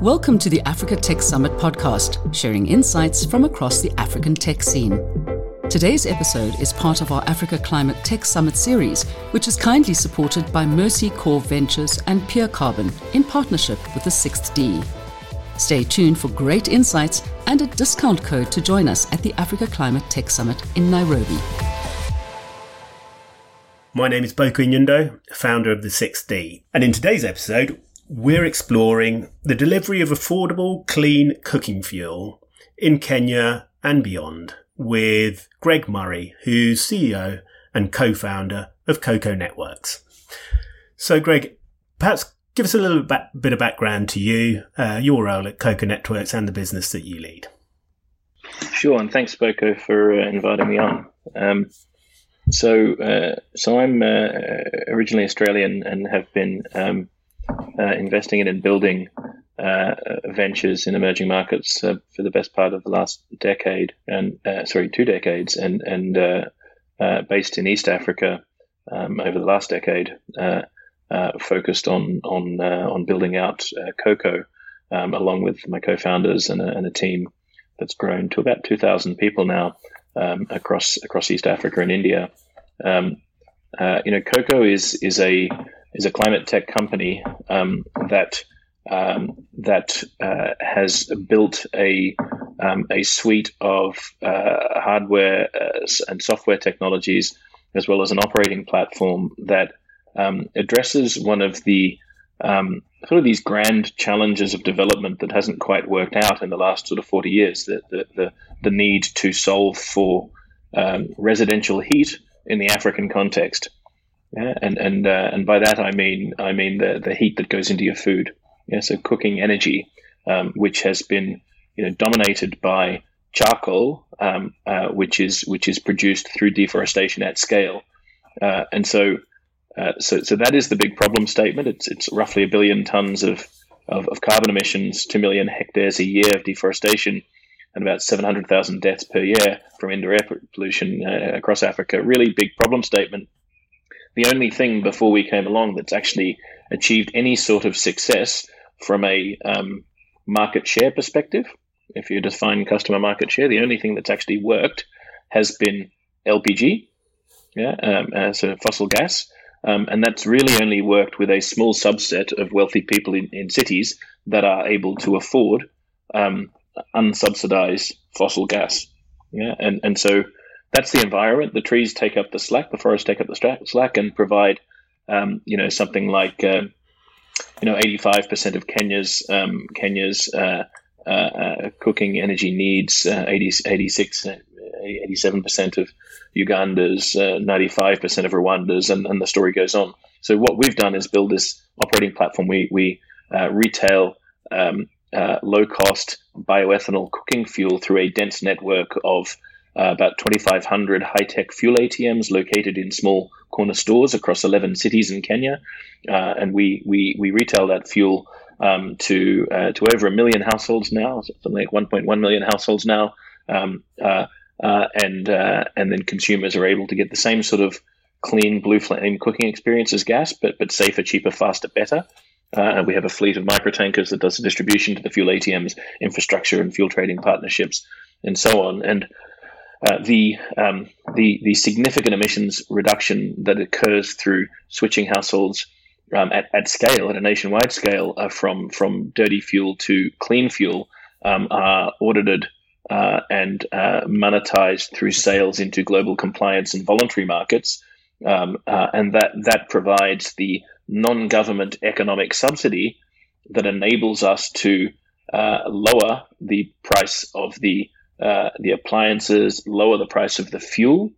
Welcome to the Africa Tech Summit podcast, sharing insights from across the African tech scene. Today's episode is part of our Africa Climate Tech Summit series, which is kindly supported by Mercy Corps Ventures and Peercarbon in partnership with the SixthD. Stay tuned for great insights and a discount code to join us at the Africa Climate Tech Summit in Nairobi. My name is Boko Inyundo, founder of the SixthD, and in today's episode, we're exploring the delivery of affordable, clean cooking fuel in Kenya and beyond with Greg Murray, who's CEO and co-founder of Koko Networks. So, Greg, perhaps give us a little bit of background to you, uh, your role at Koko Networks, and the business that you lead. Sure, and thanks, Boko, for uh, inviting me on. Um, so, uh, so I'm uh, originally Australian and have been um, uh, investing in and building uh, ventures in emerging markets uh, for the best part of the last decade, and uh, sorry, two decades, and and based in East Africa um, over the last decade, focused on on on building out Koko, um, along with my co-founders and a, and a team that's grown to about 2,000 people now um, across across East Africa and India. Um, uh, you know, Koko is is a is a climate tech company um, that um, that uh, has built a um, a suite of uh, hardware uh, and software technologies, as well as an operating platform that um, addresses one of the um, sort of these grand challenges of development that hasn't quite worked out in the last sort of 40 years the, the, the, the need to solve for um, residential heat in the African context. Yeah, and and uh, and by that I mean I mean the the heat that goes into your food. Yeah, so cooking energy, um, which has been you know dominated by charcoal, um, uh, which is which is produced through deforestation at scale, uh, and so uh, so, so that is the big problem statement. It's, it's roughly a billion tons of, of, of carbon emissions, 2 million hectares a year of deforestation, and about 700,000 deaths per year from indoor air pollution uh, across Africa. Really big problem statement. The only thing before we came along that's actually achieved any sort of success from a um, market share perspective, if you define customer market share, the only thing that's actually worked has been LPG, yeah, um, uh, so fossil gas, um, and that's really only worked with a small subset of wealthy people in, in cities that are able to afford um, unsubsidized fossil gas. Yeah, and and so that's the environment. The trees take up the slack, the forests take up the slack, and provide, um, you know, something like, uh, you know, eighty-five percent of Kenya's um, Kenya's uh, uh, uh cooking energy needs, uh, 80, 86, 87% of Uganda's, uh, 95% of Rwanda's, and, and the story goes on. So what we've done is build this operating platform. We, we uh, retail um, uh, low cost bioethanol cooking fuel through a dense network of uh, about 2,500 high tech fuel ATMs located in small corner stores across 11 cities in Kenya. Uh, and we, we, we retail that fuel um, to, uh, to over a million households now, something like 1.1 million households now. Um, uh, uh, and uh, and then consumers are able to get the same sort of clean blue flame cooking experience as gas, but but safer, cheaper, faster, better. Uh, and we have a fleet of micro tankers that does the distribution to the fuel ATMs, infrastructure, and fuel trading partnerships, and so on. And uh, the um, the the significant emissions reduction that occurs through switching households um, at, at scale, at a nationwide scale, uh, from from dirty fuel to clean fuel, um, are audited uh, and uh, monetized through sales into global compliance and voluntary markets. Um, uh, and that, that provides the non government economic subsidy that enables us to lower the price of the, uh, the appliances, lower the price of the fuel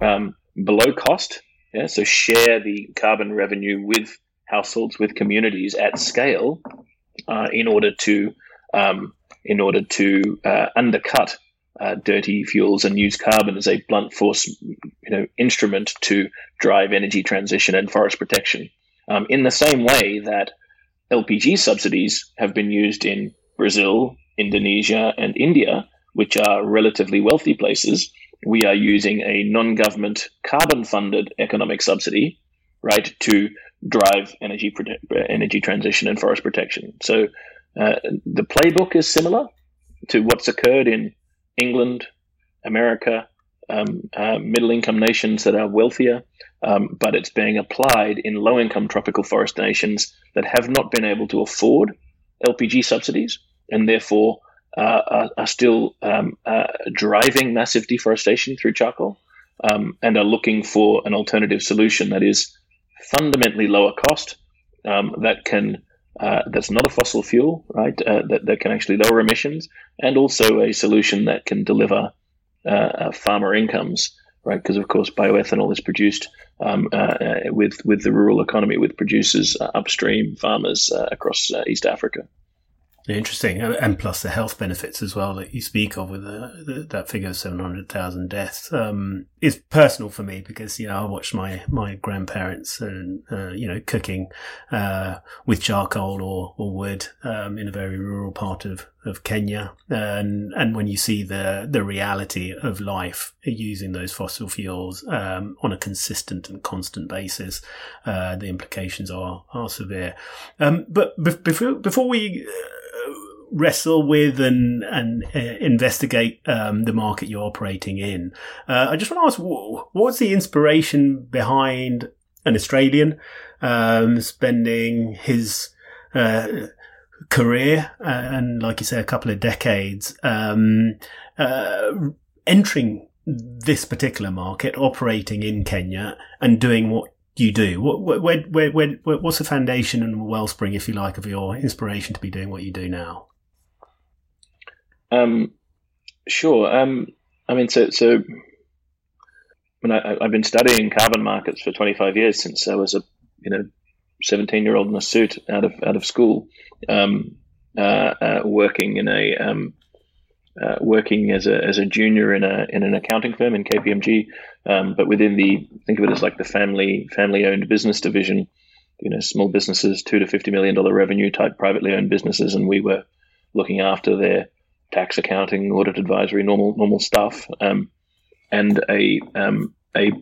um, below cost. Yeah, so share the carbon revenue with households, with communities at scale uh, in order to um, in order to uh, undercut uh, dirty fuels and use carbon as a blunt force, you know, instrument to drive energy transition and forest protection. Um, in the same way that LPG subsidies have been used in Brazil, Indonesia, and India, which are relatively wealthy places, we are using a non-government carbon-funded economic subsidy, right, to drive energy prote- energy transition and forest protection. So uh, the playbook is similar to what's occurred in England, America, um, uh, middle income nations that are wealthier, um, but it's being applied in low income tropical forest nations that have not been able to afford LPG subsidies and therefore uh, are, are, still um, uh, driving massive deforestation through charcoal um, and are looking for an alternative solution that is fundamentally lower cost um, that can uh, that's not a fossil fuel, right? Uh, that, that can actually lower emissions, and also a solution that can deliver uh, uh farmer incomes, right? Because of course bioethanol is produced um, with with the rural economy, with producers upstream, farmers across East Africa. Interesting, and plus the health benefits as well that you speak of with the, the, that figure of seven hundred thousand deaths um, is personal for me because you know I watched my my grandparents and uh, you know cooking uh, with charcoal or, or wood um, in a very rural part of, of Kenya, and and when you see the the reality of life using those fossil fuels um, on a consistent and constant basis, uh, the implications are are severe. Um, but before before we wrestle with and and uh, investigate um, the market you're operating in. Uh, I just want to ask, what's the inspiration behind an Australian um, spending his uh, career uh, and, like you say, a couple of decades um, uh, entering this particular market, operating in Kenya, and doing what you do? What, where, where, where, what's the foundation and wellspring, if you like, of your inspiration to be doing what you do now? Um, sure. Um, I mean, so so. I mean, I, have been studying carbon markets for 25 years since I was a you know 17 year old in a suit out of out of school, um, uh, uh, working in a um, uh, working as a as a junior in a in an accounting firm in KPMG, um, but within the think of it as like the family family owned business division, you know, small businesses, two to fifty million dollar revenue type privately owned businesses, and we were looking after their tax accounting, audit advisory, normal normal stuff, um, and a um, a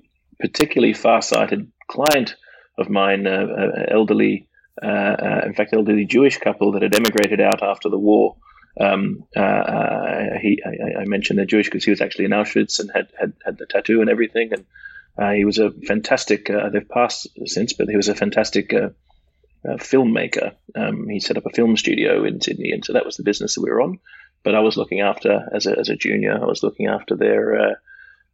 particularly far-sighted client of mine, uh, uh, elderly, uh, uh, in fact, elderly Jewish couple that had emigrated out after the war. Um, uh, he, I, I, mentioned they're Jewish because he was actually in Auschwitz and had had, had the tattoo and everything, and he was a fantastic. they've passed since, but he was a fantastic. filmmaker. Um, he set up a film studio in Sydney, and so that was the business that we were on but I was looking after as a as a junior. I was looking after their uh,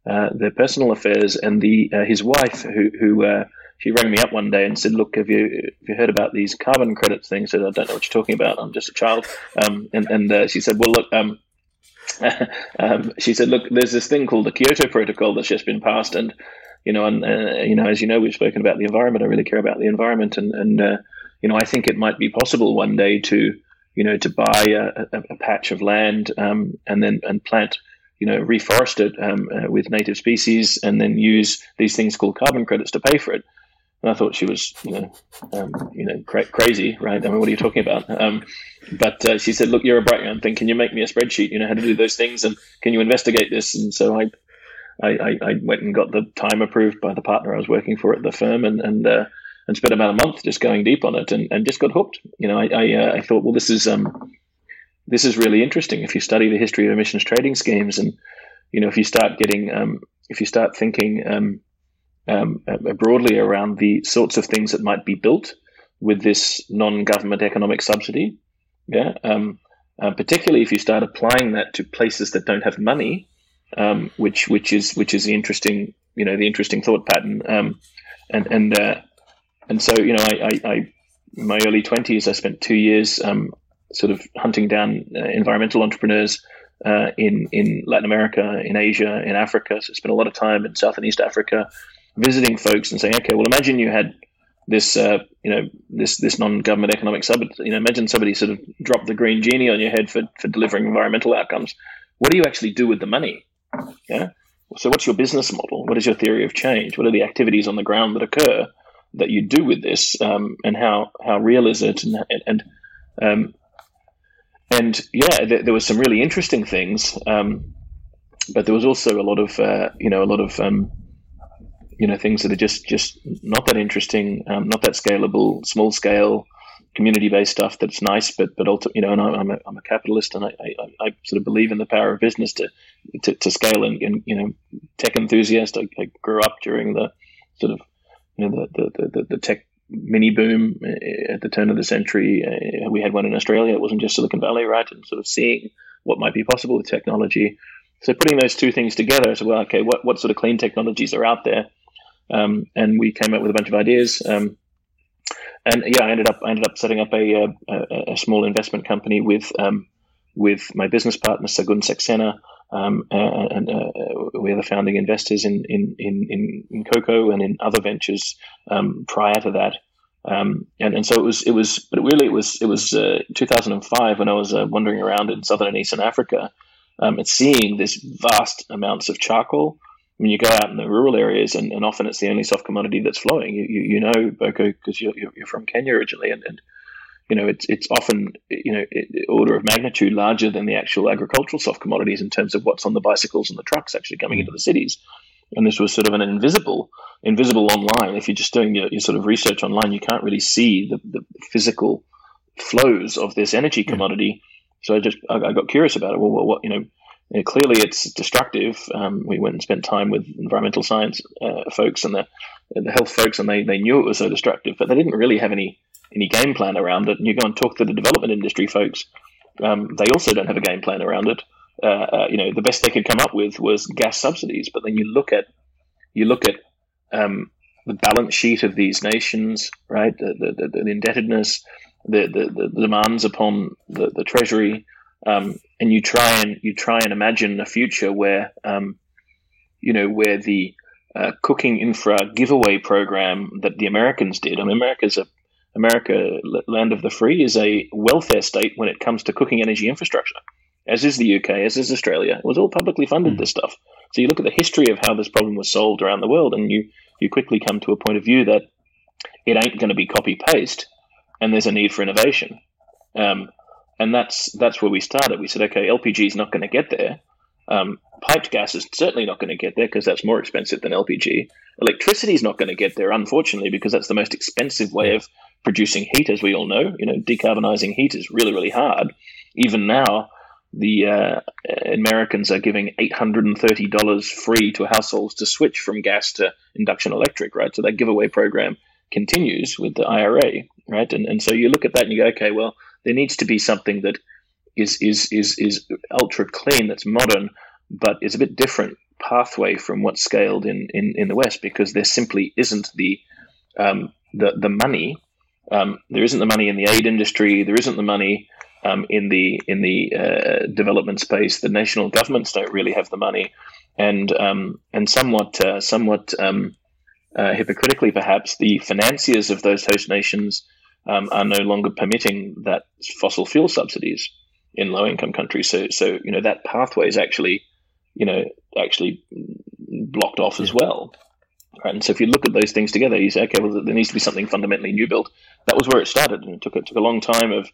uh, their personal affairs, and the uh, his wife who who uh, she rang me up one day and said, "Look, have you have you heard about these carbon credits things?" I said, "I don't know what you're talking about. I'm just a child." Um, and and uh, she said, "Well, look." Um, um, she said, "Look, there's this thing called the Kyoto Protocol that's just been passed, and you know, and uh, you know, as you know, we've spoken about the environment. I really care about the environment, and and you know, I think it might be possible one day to you know, to buy a, a, a patch of land um, and then and plant, you know, reforest it um, uh, with native species, and then use these things called carbon credits to pay for it. And I thought she was, you know, um, you know, cra- crazy, right? I mean, what are you talking about? Um, but uh, she said, "Look, you're a bright young thing. Can you make me a spreadsheet? You know how to do those things, and can you investigate this?" And so I, I, I went and got the time approved by the partner I was working for at the firm, and and uh, and spent about a month just going deep on it and, and just got hooked. You know, I I, uh, I thought, well, this is um, this is really interesting. If you study the history of emissions trading schemes, and you know, if you start getting um, if you start thinking um, um, uh, broadly around the sorts of things that might be built with this non-government economic subsidy, yeah, um, uh, particularly if you start applying that to places that don't have money, um, which which is which is the interesting you know the interesting thought pattern, um, and and uh, and so you know, I, I, I in my early twenties, I spent two years um, sort of hunting down uh, environmental entrepreneurs uh, in in Latin America, in Asia, in Africa. So I spent a lot of time in South and East Africa, visiting folks and saying, okay, well, imagine you had this, uh, you know, this this non-government economic sub. You know, imagine somebody sort of dropped the green genie on your head for for delivering environmental outcomes. What do you actually do with the money? Yeah. So, what's your business model? What is your theory of change? What are the activities on the ground that occur that you do with this, um, and how how real is it, and and um, and yeah, there, there some really interesting things, um, but there was also a lot of uh, you know a lot of um, you know things that are just just not that interesting, um, not that scalable, small scale, community based stuff that's nice, but but also you know, and I'm a, I'm a capitalist, and I, I, I, sort of believe in the power of business to to, to scale, and, and, you know, tech enthusiast. I, I, grew up during the sort of you know the the, the, the tech mini boom uh, at the turn of the century. Uh, we had one in Australia. It wasn't just Silicon Valley, right? And sort of seeing what might be possible with technology. So putting those two things together, so well, okay, what what sort of clean technologies are out there? Um, and we came up with a bunch of ideas. Um, and yeah, I ended up I ended up setting up a a, a small investment company with um, with my business partner Sagun Saxena, um, and uh, we're the founding investors in in in, in Koko and in other ventures um, prior to that. Um, and, and so it was, it was, but really it was, it was uh, 2005 when I was uh, wandering around in southern and eastern Africa, um, and seeing this vast amounts of charcoal. When you go out in the rural areas, and, and often it's the only soft commodity that's flowing. You, you, you know, Boko, because you're, you're from Kenya originally, and, and you know, it's it's often you know order of magnitude larger than the actual agricultural soft commodities in terms of what's on the bicycles and the trucks actually coming into the cities. And this was sort of an invisible, invisible online. If you're just doing your, your sort of research online, you can't really see the, the physical flows of this energy commodity. So I just I, I got curious about it. Well, what, what you know, you know, clearly it's destructive. Um, we went and spent time with environmental science uh, folks and the the health folks, and they, they knew it was so destructive, but they didn't really have any any game plan around it. And you go and talk to the development industry folks, um, they also don't have a game plan around it. Uh, uh, you know, the best they could come up with was gas subsidies. But then you look at you look at um, the balance sheet of these nations, right? The, the, the, indebtedness, the, the, the, demands upon the, the treasury, um, and you try and you try and imagine a future where um, you know where the uh, cooking infra giveaway program that the Americans did. I mean, America's a America, land of the free, is a welfare state when it comes to cooking energy infrastructure, as is the UK, as is Australia. It was all publicly funded, mm. this stuff. So you look at the history of how this problem was solved around the world, and you, you quickly come to a point of view that it ain't going to be copy paste, and there's a need for innovation. Um, and that's that's where we started. We said, okay, LPG is not going to get there. Um, piped gas is certainly not going to get there because that's more expensive than LPG. Electricity is not going to get there, unfortunately, because that's the most expensive way of producing heat, as we all know. You know, decarbonizing heat is really, really hard. Even now, the uh, Americans are giving $830 free to households to switch from gas to induction electric, right? So that giveaway program continues with the IRA, right? And, and so you look at that and you go, okay, well, there needs to be something that is, is, is, is ultra clean, that's modern, but is a bit different pathway from what's scaled in, in, in the West because there simply isn't the, um, the, the money um, there isn't the money in the aid industry. There isn't the money um, in the in the uh, development space. The national governments don't really have the money, and um, and somewhat uh, somewhat um, uh, hypocritically, perhaps the financiers of those host nations um, are no longer permitting that fossil fuel subsidies in low income countries. So so you know that pathway is actually you know actually blocked off as well. And so if you look at those things together, you say, okay, well, there needs to be something fundamentally new built. That was where it started, and it took it took a long time of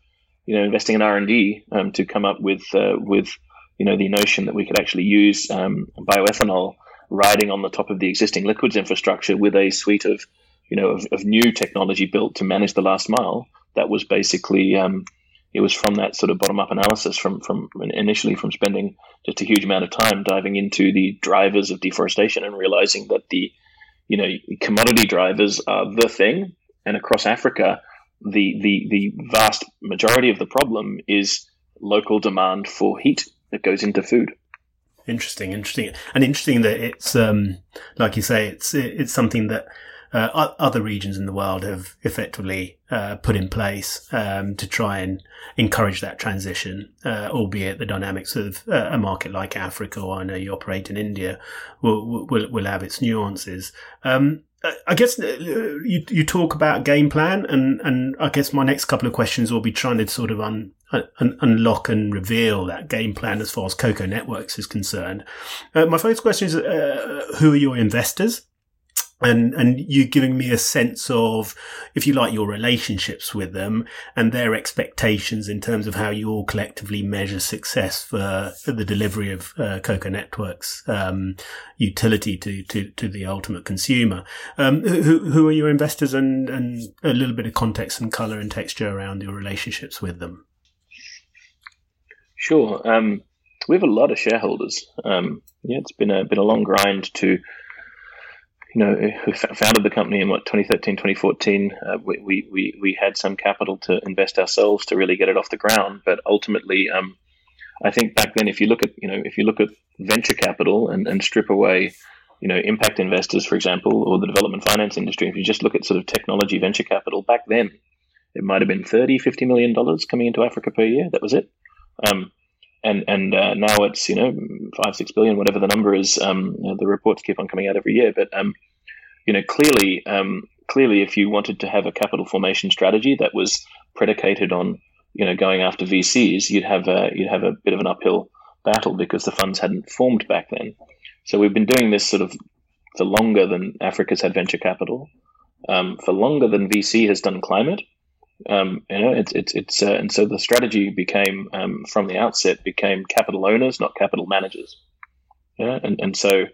you know investing in R and D um, to come up with uh, with you know the notion that we could actually use um, bioethanol riding on the top of the existing liquids infrastructure with a suite of you know of, of new technology built to manage the last mile. That was basically um, it was from that sort of bottom up analysis from from initially from spending just a huge amount of time diving into the drivers of deforestation and realizing that the you know, commodity drivers are the thing, and across Africa, the the the vast majority of the problem is local demand for heat that goes into food. Interesting, interesting, and interesting that it's um, like you say, it's it's something that uh, other regions in the world have effectively uh, put in place um, to try and encourage that transition, uh, albeit the dynamics of uh, a market like Africa, or I know you operate in India, will will, will have its nuances. Um, I guess uh, you you talk about game plan, and, and I guess my next couple of questions will be trying to sort of un, un, unlock and reveal that game plan as far as Koko Networks is concerned. Uh, my first question is, who are your investors? And and you giving me a sense of, if you like, your relationships with them and their expectations in terms of how you all collectively measure success for, for the delivery of uh, Koko Networks um, utility to, to to the ultimate consumer. Um, who who are your investors and and a little bit of context and color and texture around your relationships with them. Sure. Um, we have a lot of shareholders. Um, yeah, it's been a been a long grind to you know, who founded the company in what 2013, 2014. Uh, we, we we had some capital to invest ourselves to really get it off the ground, but ultimately, um, I think back then, if you look at you know if you look at venture capital and, and strip away, you know, impact investors, for example, or the development finance industry, if you just look at sort of technology venture capital back then, it might have been 30, 50 million dollars coming into Africa per year. That was it. Um, and and uh, now it's you know five six billion whatever the number is um, you know, the reports keep on coming out every year. But um, you know clearly um, clearly if you wanted to have a capital formation strategy that was predicated on you know going after VCs you'd have a you'd have a bit of an uphill battle because the funds hadn't formed back then. So we've been doing this sort of for longer than Africa's had venture capital um, for longer than VC has done climate um, you know, it's it's it's uh, and so the strategy became um, from the outset became capital owners, not capital managers. Yeah, and and so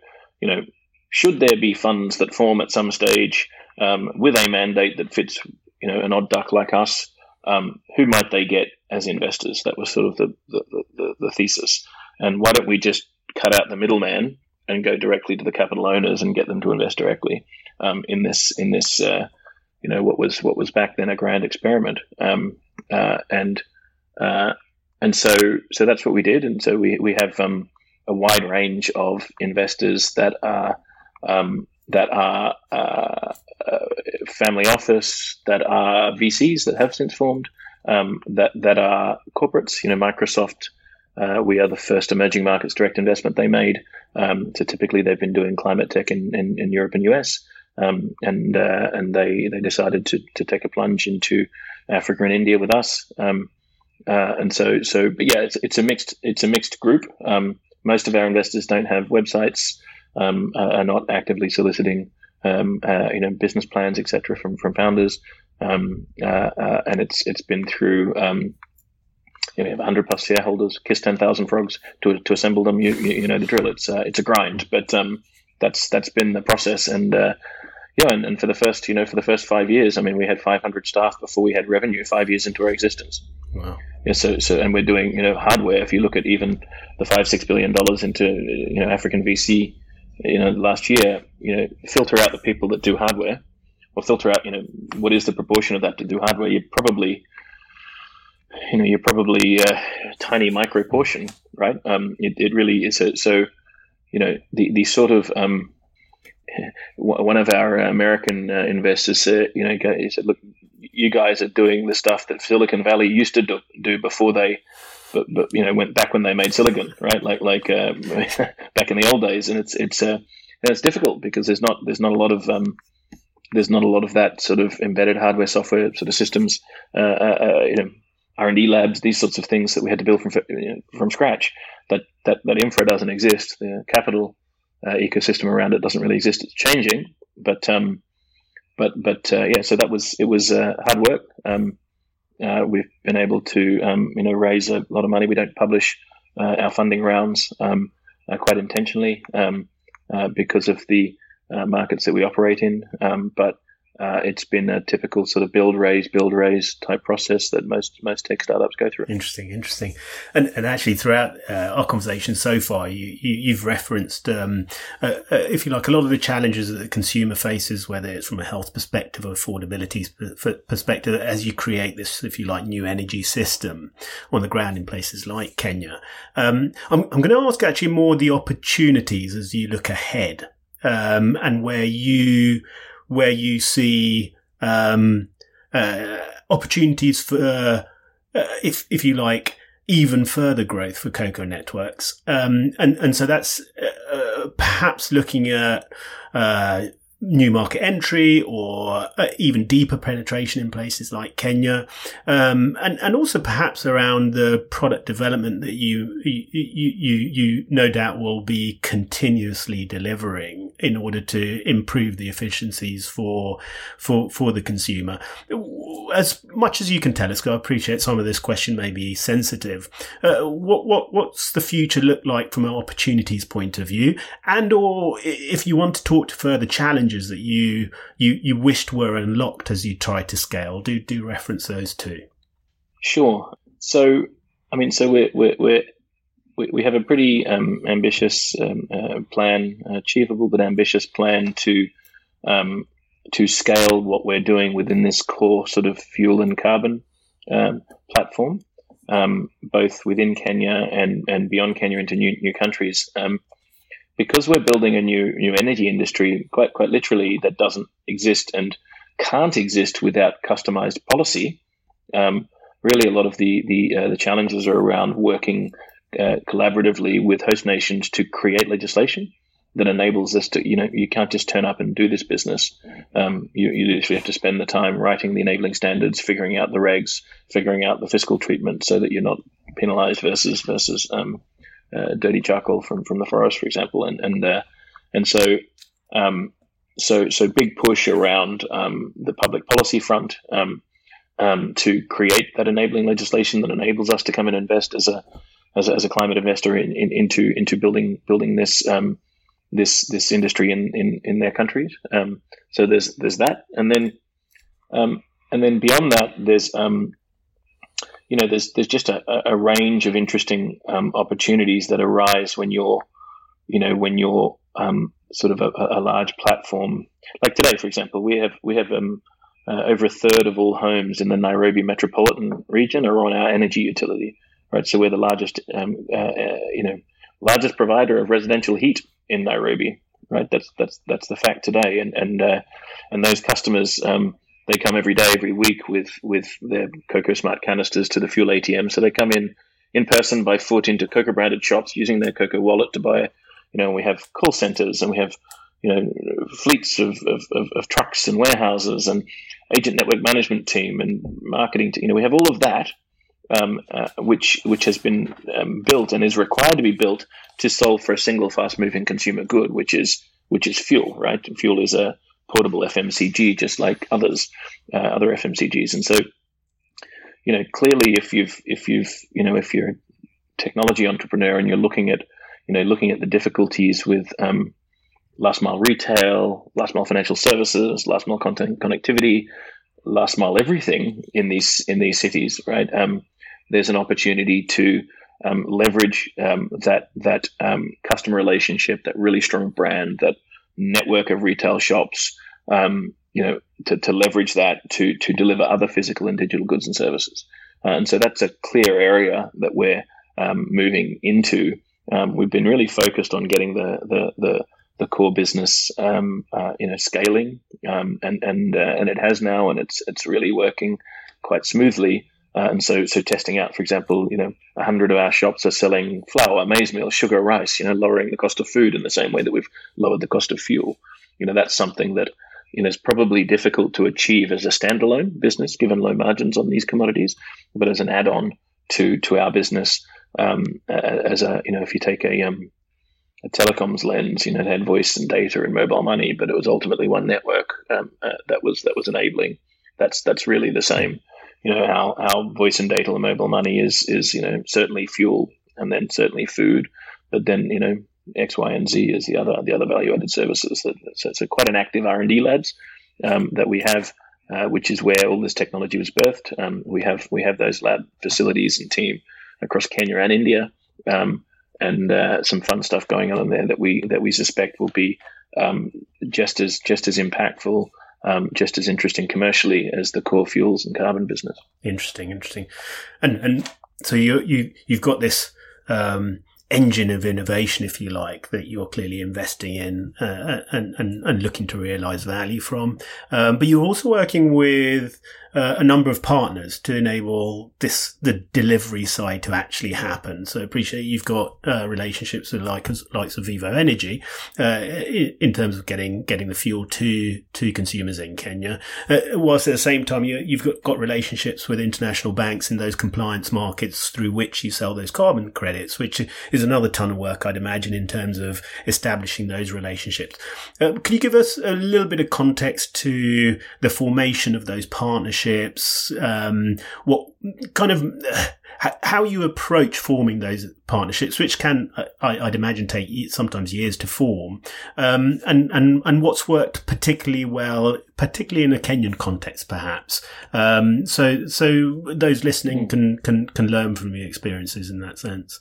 you know, should there be funds that form at some stage um, with a mandate that fits, you know, an odd duck like us, um, who might they get as investors? That was sort of the the, the the thesis. And why don't we just cut out the middleman and go directly to the capital owners and get them to invest directly um, in this in this uh, you know what was what was back then a grand experiment, um, uh, and uh, and so so that's what we did, and so we we have um, a wide range of investors that are um, that are uh, family office, that are VCs that have since formed, um, that that are corporates. You know, Microsoft. Uh, we are the first emerging markets direct investment they made. Um, so typically, they've been doing climate tech in, in, in Europe and US um, and uh, and they they decided to to take a plunge into Africa and India with us. Um, uh, and so so but yeah, it's it's a mixed it's a mixed group. Um, most of our investors don't have websites, um, are not actively soliciting um, uh, you know business plans etc. from from founders. Um, uh, uh, and it's it's been through you know, we have 100 plus shareholders, kiss 10,000 frogs to, to assemble them. You, you, you know the drill. It's uh, it's a grind, but um, that's that's been the process. And uh, yeah, and, and for the first, you know, for the first five years, I mean, we had 500 staff before we had revenue. Five years into our existence. Wow. Yeah, so so and we're doing you know hardware. If you look at even the five six billion dollars into you know African VC, you know last year, you know filter out the people that do hardware, or filter out you know what is the proportion of that to do hardware. You probably you know you're probably a tiny micro portion, right? Um, it, it really is. A, so you know the the sort of um, one of our American uh, investors said, you know, he said, look, you guys are doing the stuff that Silicon Valley used to do, do before they, but, but you know, went back when they made silicon, right? Like like uh, back in the old days, and it's it's uh, it's difficult because there's not there's not a lot of um, there's not a lot of that sort of embedded hardware software sort of systems, uh, uh, uh you know, R and D labs, these sorts of things that we had to build from from scratch. That that that infra doesn't exist. The capital uh, ecosystem around it doesn't really exist. It's changing, but um, but but uh, yeah. So that was it was uh, hard work. Um, uh, we've been able to um, you know raise a lot of money. We don't publish uh, our funding rounds um, uh, quite intentionally um, because of the markets that we operate in, um, but uh, it's been a typical sort of build raise build raise type process that most most tech startups go through. Interesting, interesting, and and actually throughout uh, our conversation so far, you, you have referenced, um, uh, uh, if you like, a lot of the challenges that the consumer faces, whether it's from a health perspective or affordability perspective, as you create this, if you like, new energy system on the ground in places like Kenya. Um, I'm I'm going to ask actually more the opportunities as you look ahead, um, and where you where you see um, uh, opportunities for, uh, if if you like, even further growth for Koko networks. Um, and and so that's uh, perhaps looking at uh, new market entry or uh, even deeper penetration in places like Kenya, um, and and also perhaps around the product development that you you you, you no doubt will be continuously delivering in order to improve the efficiencies for for for the consumer. As much as you can tell us, I appreciate some of this question may be sensitive. Uh, what what what's the future look like from an opportunities point of view, and or if you want to talk to further challenges that you you you wished were unlocked as you tried to scale, do do reference those too. Sure. So I mean, so we're we're, we're we, have a pretty um, ambitious um, uh, plan, achievable but ambitious plan to um, to scale what we're doing within this core sort of fuel and carbon um, platform, um, both within Kenya and, and beyond Kenya into new new countries. Um, because we're building a new new energy industry, quite quite literally, that doesn't exist and can't exist without customized policy. really, a lot of the the, uh, the challenges are around working uh, collaboratively with host nations to create legislation that enables us to, you know, you can't just turn up and do this business. Um, you, you literally have to spend the time writing the enabling standards, figuring out the regs, figuring out the fiscal treatment so that you're not penalized versus versus um, uh, dirty charcoal from, from the forest, for example. And and uh, and so um, so so big push around um, the public policy front um, um, to create that enabling legislation that enables us to come and invest as a as a, as a climate investor in, in, into into building building this um, this this industry in in, in their countries. Um, so there's there's that, and then um, and then beyond that, there's um, you know there's there's just a, a range of interesting um, opportunities that arise when you're you know when you're um, sort of a, a, large platform like today, for example, we have we have um, uh, over a third of all homes in the Nairobi metropolitan region are on our energy utility right? So we're the largest, um, uh, uh, you know, largest provider of residential heat in Nairobi, right? That's that's that's the fact today, and and uh, and those customers. Um, they come every day, every week with with their Koko Smart canisters to the fuel ATM. So they come in in person by foot into Koko branded shops using their Koko wallet to buy. You know, we have call centers and we have you know fleets of, of, of, of trucks and warehouses and agent network management team and marketing. Team. You know, we have all of that um, uh, which which has been um, built and is required to be built to solve for a single fast-moving consumer good, which is which is fuel. Right, fuel is a portable FMCG, just like others, uh, other FMCGs, and so you know clearly if you've if you've you know if you're a technology entrepreneur and you're looking at you know looking at the difficulties with um, last mile retail, last mile financial services, last mile content connectivity, last mile everything in these in these cities, right? Um, there's an opportunity to um, leverage um, that that um, customer relationship, that really strong brand, that network of retail shops, um, you know, to, to leverage that to to deliver other physical and digital goods and services. Uh, and so that's a clear area that we're um, moving into. Um, we've been really focused on getting the the the, the core business, um, uh, you know, scaling, um, and and uh, and it has now, and it's it's really working quite smoothly. Uh, and so, so testing out, for example, you know, a hundred of our shops are selling flour, maize meal, sugar, rice. You know, lowering the cost of food in the same way that we've lowered the cost of fuel. You know, that's something that you know is probably difficult to achieve as a standalone business, given low margins on these commodities. But as an add-on to to our business, um, as a you know, if you take a um, a telecoms lens, you know, it had voice and data and mobile money, but it was ultimately one network um, uh, that was that was enabling. That's that's really the same you know, how our voice and data and mobile money is, is, you know, certainly fuel and then certainly food, but then, you know, X, Y, and Z is the other, the other value added services. That, so it's quite an active R&D labs um, that we have, uh, which is where all this technology was birthed. Um, we have, we have those lab facilities and team across Kenya and India. Um, and uh, some fun stuff going on there that we that we suspect will be um, just as just as impactful um, just as interesting commercially as the core fuels and carbon business. Interesting, interesting, and and so you you you've got this. Um, engine of innovation, if you like, that you're clearly investing in uh, and, and, and looking to realize value from. Um, but you're also working with uh, a number of partners to enable this the delivery side to actually happen. So I appreciate you've got uh, relationships with like likes of Vivo Energy uh, in, terms of getting getting the fuel to to consumers in Kenya, uh, whilst at the same time you, you've got, got relationships with international banks in those compliance markets through which you sell those carbon credits, which is another ton of work I'd imagine in terms of establishing those relationships. Uh, can you give us a little bit of context to the formation of those partnerships? Um, what kind of how you approach forming those partnerships, which can, I, would imagine, take sometimes years to form, um, and and and what's worked particularly well, particularly in a Kenyan context, perhaps. Um, so so those listening can can can learn from your experiences in that sense.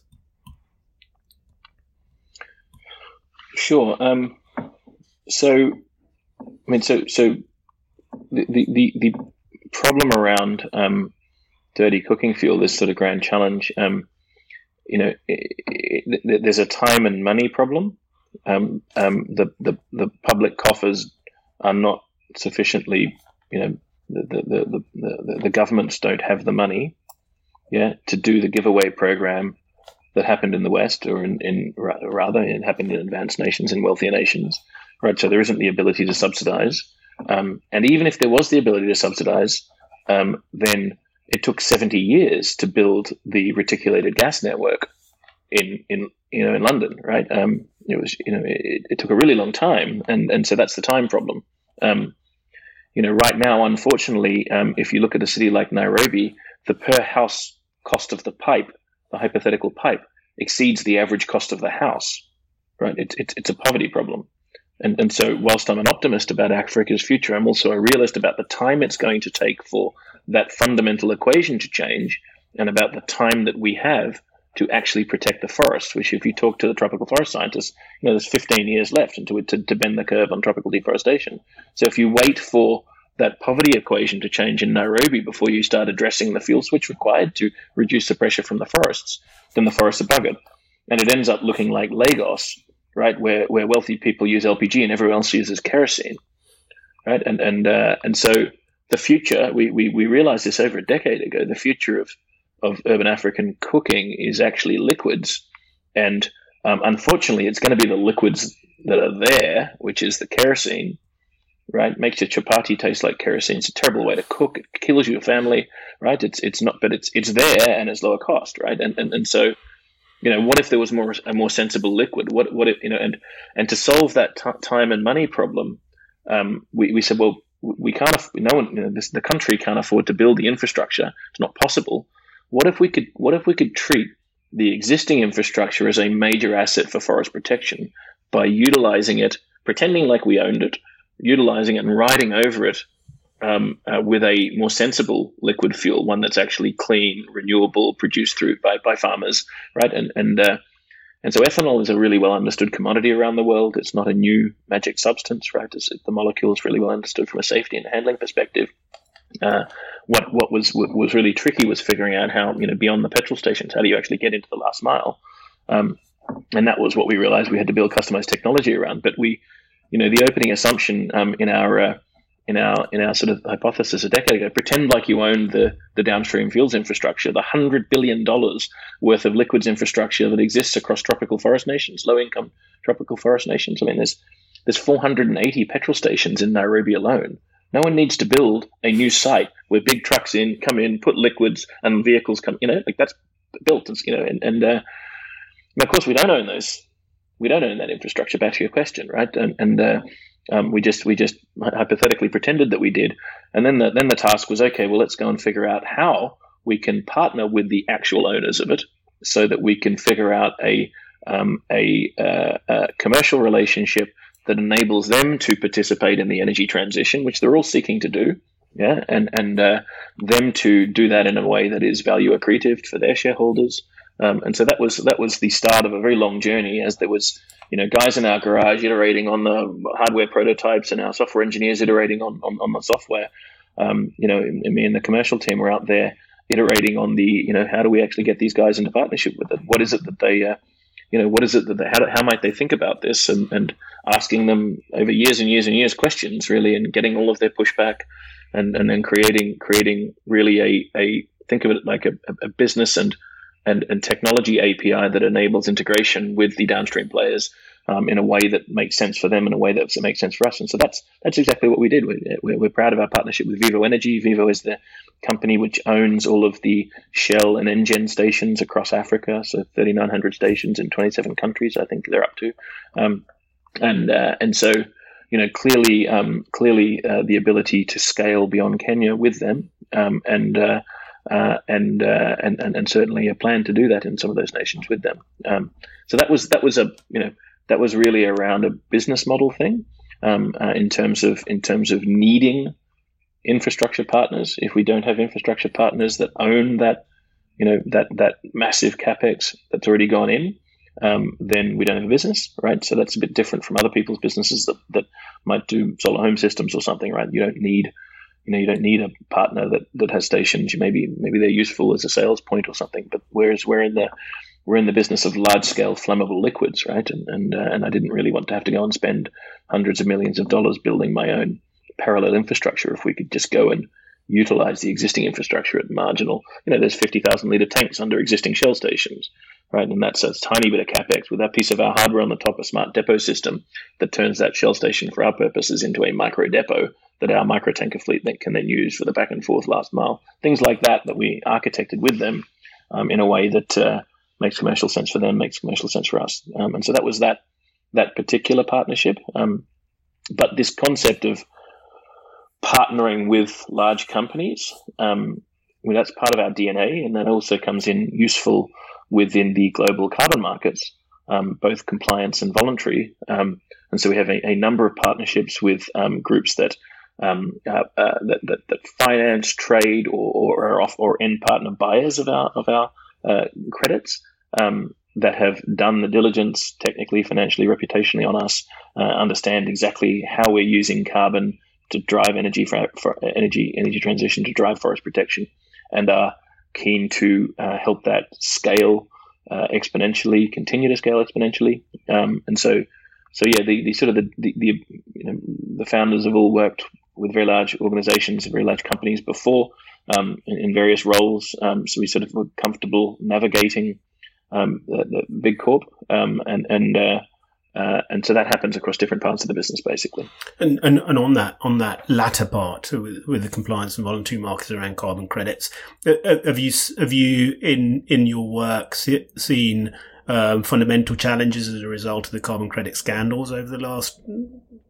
Sure. Um, so, I mean, so so the the the problem around um, dirty cooking fuel, this sort of grand challenge, um, you know, it, it, there's a time and money problem. Um, um, the, the the public coffers are not sufficiently, you know, the the, the, the, the governments don't have the money, yeah, to do the giveaway program that happened in the West, or in, in rather, it happened in advanced nations, in wealthier nations, right? So there isn't the ability to subsidize, um, and even if there was the ability to subsidize, um, then it took 70 years to build the reticulated gas network in in you know in London, right? Um, it was you know it, it, took a really long time, and and so that's the time problem. Um, you know, right now, unfortunately, um, if you look at a city like Nairobi, the per house cost of the pipe, the hypothetical pipe, exceeds the average cost of the house, right? It's it's, it's a poverty problem. And, and so, whilst I'm an optimist about Africa's future, I'm also a realist about the time it's going to take for that fundamental equation to change and about the time that we have to actually protect the forest, which if you talk to the tropical forest scientists, you know, there's 15 years left until to, to bend the curve on tropical deforestation. So if you wait for that poverty equation to change in Nairobi before you start addressing the fuel switch required to reduce the pressure from the forests, then the forests are buggered. And it ends up looking like Lagos, right, where, where wealthy people use LPG and everyone else uses kerosene, right? And, and, uh, and so the future, we, we, we realized this over a decade ago, the future of, of urban African cooking is actually liquids. And um, unfortunately, it's going to be the liquids that are there, which is the kerosene, right? Makes your chapati taste like kerosene. It's a terrible way to cook. It kills your family, right? It's it's not, but it's it's there and it's lower cost, right? And and, and so, you know, what if there was more a more sensible liquid? What what if you know? And and to solve that t- time and money problem, um, we we said, well, we can't, no one, you know, this, the country can't afford to build the infrastructure. It's not possible. What if we could, what if we could treat the existing infrastructure as a major asset for forest protection by utilizing it, pretending like we owned it, utilizing it and riding over it um, uh, with a more sensible liquid fuel, one that's actually clean, renewable, produced through by, by farmers, right? And and uh, and so ethanol is a really well understood commodity around the world. It's not a new magic substance, right? It's, the molecule is really well understood from a safety and handling perspective. Uh, what what was what was really tricky was figuring out how you know beyond the petrol stations, how do you actually get into the last mile? Um, and that was what we realized we had to build customized technology around. But we, you know, the opening assumption um, in our uh, in our in our sort of hypothesis a decade ago. Pretend like you own the the downstream fuels infrastructure, the hundred billion dollars worth of liquids infrastructure that exists across tropical forest nations, low income tropical forest nations. I mean, there's there's 480 petrol stations in Nairobi alone. No one needs to build a new site where big trucks in come in, put liquids, and vehicles come. You know, like that's built. You know, and and, uh, and of course we don't own those. We don't own that infrastructure. Back to your question, right? And and uh, um, we just we just hypothetically pretended that we did, and then the then the task was okay. Well, let's go and figure out how we can partner with the actual owners of it, so that we can figure out a um, a, uh, a, commercial relationship that enables them to participate in the energy transition, which they're all seeking to do. Yeah, and and uh, them to do that in a way that is value accretive for their shareholders. Um, and so that was that was the start of a very long journey, as there was you know, guys in our garage iterating on the hardware prototypes and our software engineers iterating on, on, on the software. Um, you know, and me and the commercial team were out there iterating on the, you know, how do we actually get these guys into partnership with it? What is it that they, uh, you know, what is it that they, how, how might they think about this? And, and asking them over years and years and years questions, really, and getting all of their pushback. and and then creating creating really a a think of it like a, a business and and and technology API that enables integration with the downstream players um, in a way that makes sense for them in a way that makes sense for us. And so that's that's exactly what we did. We're, we're proud of our partnership with Vivo Energy. Vivo is the company which owns all of the Shell and Engen stations across Africa. So 3,900 stations in 27 countries, I think they're up to. Um, and uh, and so you know clearly um, clearly uh, the ability to scale beyond Kenya with them um, and, uh, uh, and, uh, and and and certainly a plan to do that in some of those nations with them. Um, so that was that was a you know that was really around a business model thing um, uh, in terms of in terms of needing infrastructure partners. If we don't have infrastructure partners that own that you know that that massive capex that's already gone in, um, then we don't have a business, right? So that's a bit different from other people's businesses that, that might do solar home systems or something, right? You don't need, you know, you don't need a partner that, that has stations. You maybe maybe they're useful as a sales point or something. But whereas we're in the we're in the business of large scale flammable liquids, right? And and uh, and I didn't really want to have to go and spend hundreds of millions of dollars building my own parallel infrastructure. If we could just go and utilize the existing infrastructure at marginal, you know, there's 50,000 liter tanks under existing Shell stations right? And that's a tiny bit of capex with that piece of our hardware on the top, a smart depot system that turns that Shell station for our purposes into a micro depot that our micro tanker fleet can then use for the back and forth last mile. Things like that that we architected with them um, in a way that uh, makes commercial sense for them, makes commercial sense for us. Um, and so that was that that particular partnership. Um, but this concept of partnering with large companies, um, that's part of our DNA, and that also comes in useful within the global carbon markets, um, both compliance and voluntary. Um, and so we have a, a number of partnerships with um, groups that, um, uh, uh, that, that, that finance, trade, or or are off, or end partner buyers of our of our uh, credits. Um, that have done the diligence technically, financially, reputationally on us, uh, understand exactly how we're using carbon to drive energy for, for energy energy transition to drive forest protection, and are keen to uh, help that scale uh, exponentially, continue to scale exponentially. Um, and so, so yeah, the, the sort of the the, the, you know, the founders have all worked with very large organizations, very large companies before um, in, in, various roles. Um, so we sort of were comfortable navigating um, the, the, big corp um, and and uh, uh, and so that happens across different parts of the business, basically. And and, and on that on that latter part with, with the compliance and voluntary markets around carbon credits, uh, uh, have you have you in in your work seen um, fundamental challenges as a result of the carbon credit scandals over the last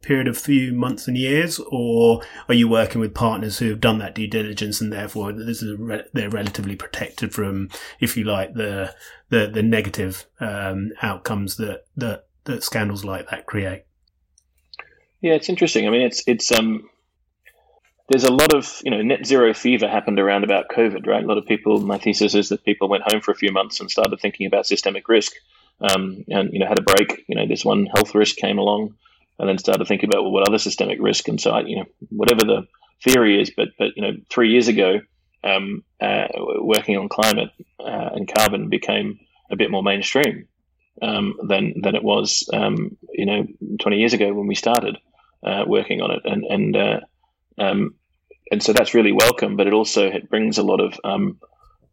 period of few months and years, or are you working with partners who have done that due diligence and therefore this is re- they're relatively protected from, if you like, the the, the negative um, outcomes that that that scandals like that create. Yeah, it's interesting. I mean, it's it's um, there's a lot of you know net zero fever happened around about COVID, right? A lot of people. My thesis is that people went home for a few months and started thinking about systemic risk, um, and you know had a break. You know, this one health risk came along, and then started thinking about well, what other systemic risk. And so, I, you know, whatever the theory is, but but you know, three years ago, um, uh, working on climate uh, and carbon became a bit more mainstream um, than than it was um, you know 20 years ago when we started uh, working on it and and uh, um, and so that's really welcome but it also it brings a lot of um,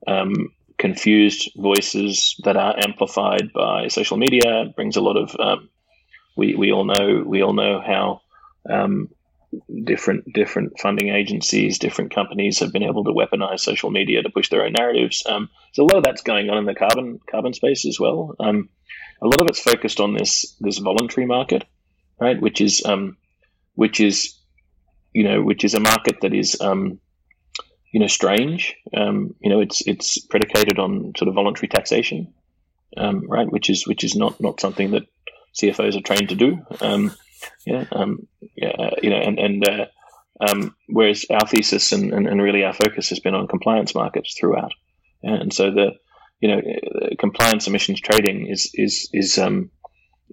um, confused voices that are amplified by social media it brings a lot of um, we, we all know we all know how different different funding agencies, different companies have been able to weaponize social media to push their own narratives. Um, so a lot of that's going on in the carbon carbon space as well. Um, a lot of it's focused on this this voluntary market, right? Which is um, which is you know which is a market that is um, you know strange. Um, you know, it's it's predicated on sort of voluntary taxation, um, right? Which is which is not not something that CFOs are trained to do. Um, yeah, um, yeah, uh, you know, and and uh, um, whereas our thesis and, and, and really our focus has been on compliance markets throughout, and so the you know, compliance emissions trading is is is um,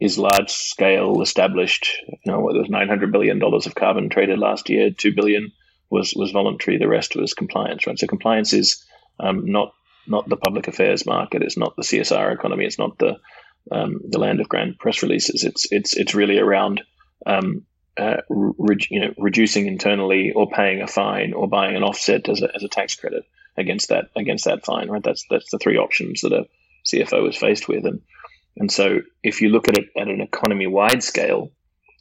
is large scale established. You know, there was nine hundred billion dollars of carbon traded last year. Two billion was was voluntary. The rest was compliance. Right. So compliance is um, not not the public affairs market. It's not the CSR economy. It's not the um, the land of grand press releases. It's it's it's really around um, uh, re- you know, reducing internally or paying a fine or buying an offset as a, as a tax credit against that against that fine. Right. That's that's the three options that a CFO is faced with, and and so if you look at it at an economy wide scale,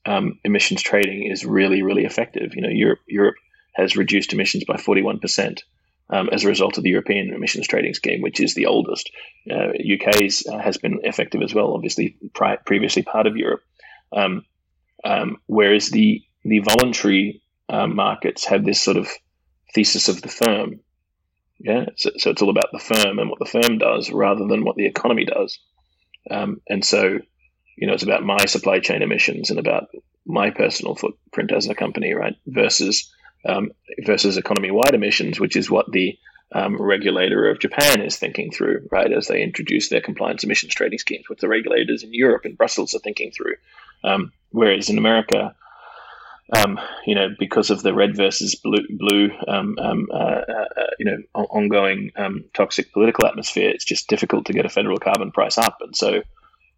um, emissions trading is really really effective. You know, Europe Europe has reduced emissions by forty one percent. Um, as a result of the European emissions trading scheme, which is the oldest. Uh, UK's uh, has been effective as well, obviously pri- previously part of Europe. Um, um, whereas the the voluntary uh, markets have this sort of thesis of the firm. Yeah, so, so, it's all about the firm and what the firm does rather than what the economy does. Um, and so, you know, it's about my supply chain emissions and about my personal footprint as a company, right? Versus um, versus economy wide emissions, which is what the um, regulator of Japan is thinking through, right, as they introduce their compliance emissions trading schemes, what the regulators in Europe and Brussels are thinking through. Um, whereas in America, um, you know, because of the red versus blue, blue um, um uh, uh, uh, you know, ongoing um, toxic political atmosphere, it's just difficult to get a federal carbon price up, and so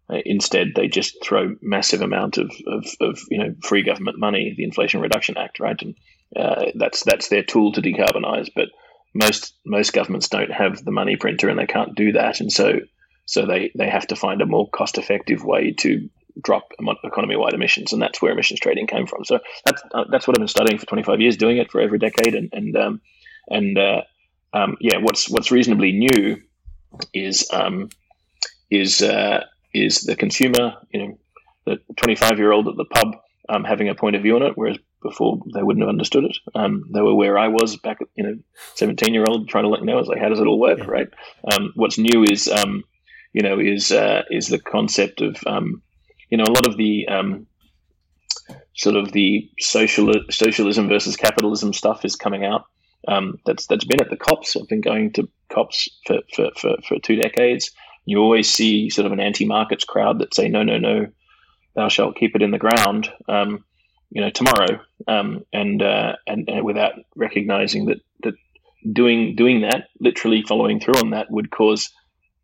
uh, instead they just throw massive amount of, of, of, you know free government money, the Inflation Reduction Act, right, and uh, that's that's their tool to decarbonize. But most most governments don't have the money printer, and they can't do that, and so so they they have to find a more cost effective way to drop economy-wide emissions, and that's where emissions trading came from. So that's uh, that's what I've been studying for 25 years, doing it for every decade, and and um, and uh, um, yeah, what's what's reasonably new is um, is uh, is the consumer, you know, the 25 year old at the pub um, having a point of view on it, whereas before they wouldn't have understood it. Um, they were where I was back, you know, 17 year old trying to let you know, I was like, how does it all work, yeah. right? Um, what's new is, um, you know, is uh, is the concept of um, you know, a lot of the um, sort of the social socialism versus capitalism stuff is coming out. Um, that's that's been at the COPs. I've been going to COPs for, for, for, for two decades. You always see sort of an anti-markets crowd that say, no, no, no, thou shalt keep it in the ground, um, you know, tomorrow, um, and, uh, and, and without recognizing that that doing doing that, literally following through on that, would cause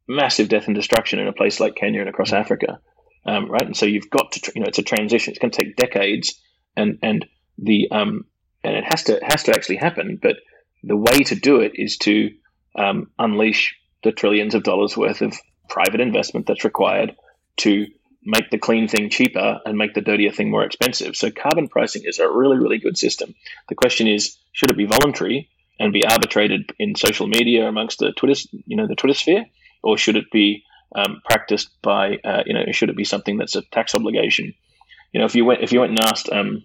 massive death and destruction in a place like Kenya and across Africa um, right? And so you've got to, you know, it's a transition. It's going to take decades, and and the um, and it has to has to actually happen. But the way to do it is to um, unleash the trillions of dollars worth of private investment that's required to make the clean thing cheaper and make the dirtier thing more expensive. So carbon pricing is a really really good system. The question is, should it be voluntary and be arbitrated in social media amongst the Twitter, you know, the Twitter sphere, or should it be um, practiced by uh, you know should it be something that's a tax obligation? You know, if you went if you went and asked um,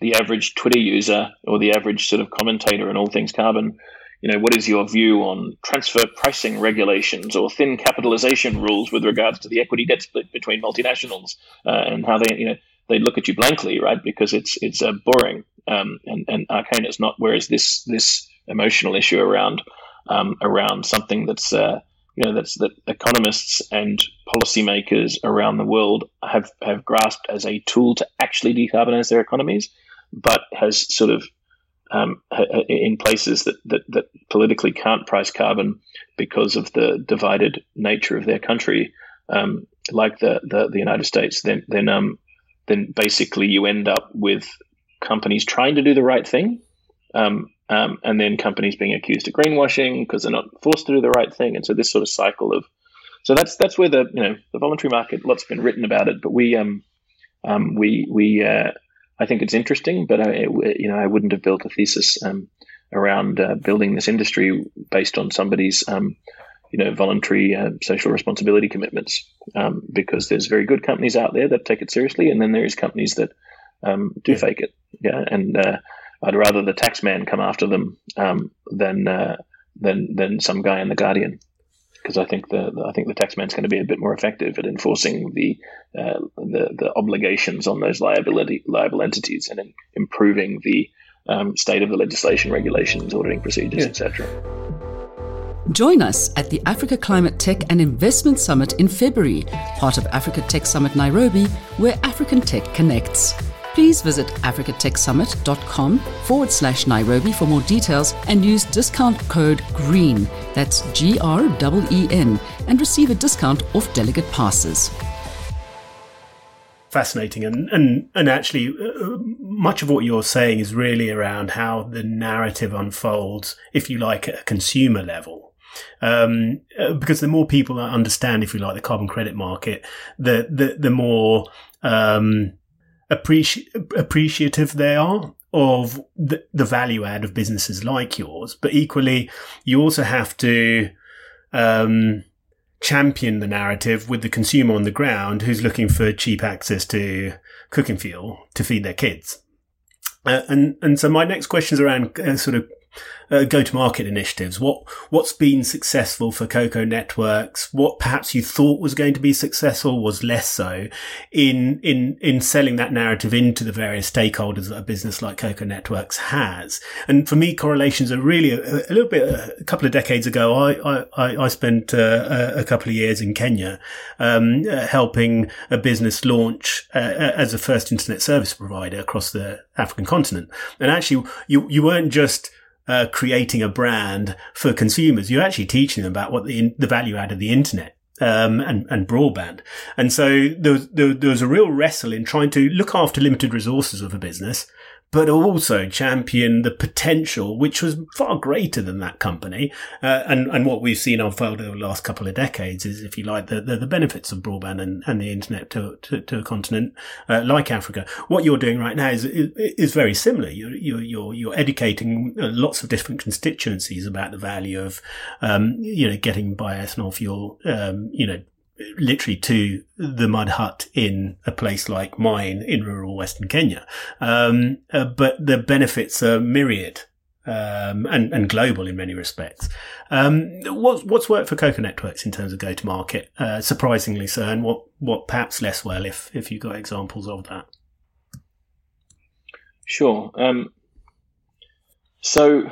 the average Twitter user or the average sort of commentator on all things carbon, you know, what is your view on transfer pricing regulations or thin capitalization rules with regards to the equity debt split between multinationals uh, and how they you know they look at you blankly, right? Because it's it's uh, boring um, and and arcane. It's not. Whereas this this emotional issue around um, around something that's uh, you know that's that economists and policymakers around the world have have grasped as a tool to actually decarbonize their economies, but has sort of um, in places that, that that politically can't price carbon because of the divided nature of their country, um, like the, the, the United States, then then um then basically you end up with companies trying to do the right thing, um, um, and then companies being accused of greenwashing because they're not forced to do the right thing, and so this sort of cycle of so that's that's where the you know the voluntary market lots been written about it, but we um, um we we uh, I think it's interesting, but I you know I wouldn't have built a thesis um, around uh, building this industry based on somebody's um, you know voluntary uh, social responsibility commitments. Um, because there's very good companies out there that take it seriously, and then there's companies that um, do yeah. fake it, yeah, and uh, I'd rather the taxman come after them um, than uh, than than some guy in the Guardian, because I think the I think the taxman's going to be a bit more effective at enforcing the uh, the, the obligations on those liability liable entities and improving the um, state of the legislation, regulations, auditing procedures, yeah. etc. Join us at the Africa Climate Tech and Investment Summit in February, part of Africa Tech Summit Nairobi, where African tech connects please visit africatechsummit.com forward slash Nairobi for more details and use discount code GREEN, that's G R E E N, and receive a discount off delegate passes. fascinating, and and and actually, uh, much of what you're saying is really around how the narrative unfolds, if you like, at a consumer level. Um, uh, because the more people understand, if you like, the carbon credit market, the the the more um, appreci- appreciative they are of the, the value add of businesses like yours. But equally, you also have to um, champion the narrative with the consumer on the ground who's looking for cheap access to cooking fuel to feed their kids. Uh, and and so my next question is around uh, sort of uh, go-to-market initiatives? What what's been successful for Koko Networks? What perhaps you thought was going to be successful was less so in in in selling that narrative into the various stakeholders that a business like Koko Networks has. And for me, correlations are really a, a little bit. A couple of decades ago, I I, I spent uh, a couple of years in Kenya um, uh, helping a business launch uh, as a first internet service provider across the African continent. And actually, you you weren't just uh, creating a brand for consumers. You're actually teaching them about what the, the value add of the internet um, and, and broadband. And so there was, there, there was a real wrestle in trying to look after limited resources of a business but also champion the potential, which was far greater than that company. Uh, and, and what we've seen unfold over the last couple of decades is, if you like, the, the, the benefits of broadband and, and the internet to, to, to a continent uh, like Africa. What you're doing right now is, is, very similar. You're, you're, you're, you're educating uh, lots of different constituencies about the value of, um, you know, getting bioethanol fuel, um, you know, literally to the mud hut in a place like mine in rural Western Kenya. Um, uh, but the benefits are myriad. Um, and, and global in many respects. Um, what's, what's worked for Koko Networks in terms of go to market? Uh, surprisingly so, and what, what perhaps less well, if, if you've got examples of that? Sure. Um, so,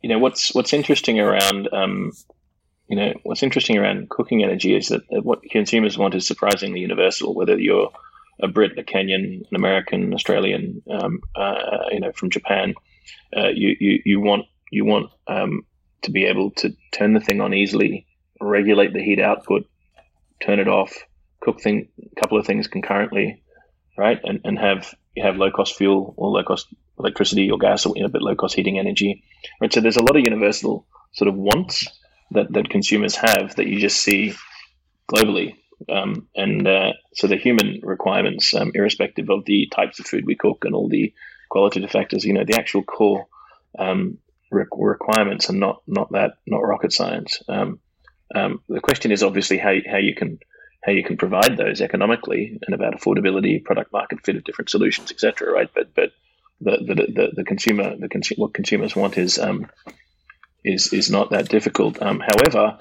you know, what's, what's interesting around, um, you know, what's interesting around cooking energy is that, what consumers want is surprisingly universal, whether you're a Brit, a Kenyan, an American, Australian, um, uh, you know, from Japan. Uh, you, you, you want you want um, to be able to turn the thing on easily, regulate the heat output, turn it off, cook thing, a couple of things concurrently, right? And, and have you have low cost fuel or low cost electricity or gas or you know, but low cost heating energy, right? So there's a lot of universal sort of wants that, that consumers have that you just see globally. Um, and uh, so the human requirements, um, irrespective of the types of food we cook and all the qualitative factors, you know, the actual core um, re- requirements are not not that not rocket science. Um, um, the question is obviously how how you can how you can provide those economically and about affordability, product market fit of different solutions, etc. Right, but but the the, the, the consumer the consumer what consumers want is um, is is not that difficult. Um, however,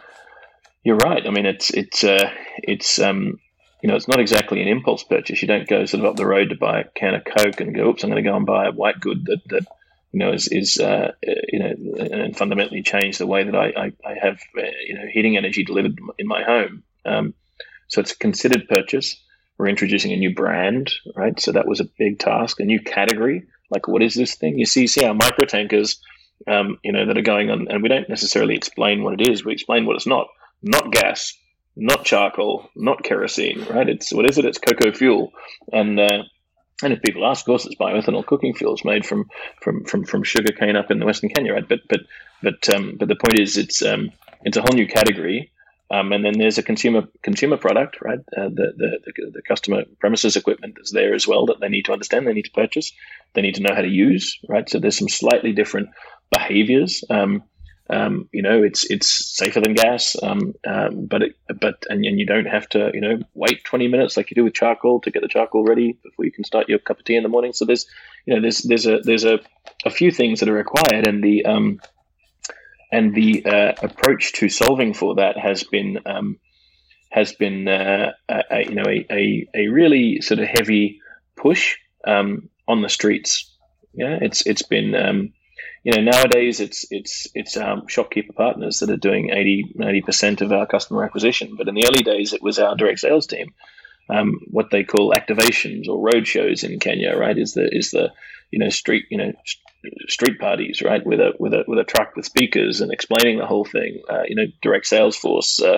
you're right. I mean, it's it's uh, it's um, you know, it's not exactly an impulse purchase. You don't go sort of up the road to buy a can of Coke and go, "Oops, I'm going to go and buy a white good that that you know is is uh, you know and fundamentally change the way that I I, I have uh, you know heating energy delivered in my home." Um, so it's a considered purchase. We're introducing a new brand, right? So that was a big task, a new category. Like, what is this thing? You see, see our micro tankers um, you know, that are going on, and we don't necessarily explain what it is. We explain what it's not. Not gas, not charcoal, not kerosene, right? It's what is it? It's Koko fuel, and uh, and if people ask, of course, it's bioethanol cooking fuel. fuels made from from from from sugar cane up in the Western Kenya, right? But but but um, but the point is, it's um, it's a whole new category. Um, and then there's a consumer consumer product, right? Uh, the, the, the the customer premises equipment is there as well that they need to understand, they need to purchase, they need to know how to use, right? So there's some slightly different behaviors. Um, um, you know, it's it's safer than gas, um, um, but it, but and, and you don't have to you know wait 20 minutes like you do with charcoal to get the charcoal ready before you can start your cup of tea in the morning. So there's you know there's there's a there's a, a few things that are required, and the um, and the uh, approach to solving for that has been um, has been uh, a, a, you know a, a, a really sort of heavy push um, on the streets. Yeah, it's it's been um, you know, nowadays it's it's it's um, shopkeeper partners that are doing 80 percent of our customer acquisition. But in the early days, it was our direct sales team. Um, what they call activations or road shows in Kenya, right? Is the is the you know street you know street parties, right? With a with a with a truck with speakers and explaining the whole thing. Uh, you know, direct sales force. Uh,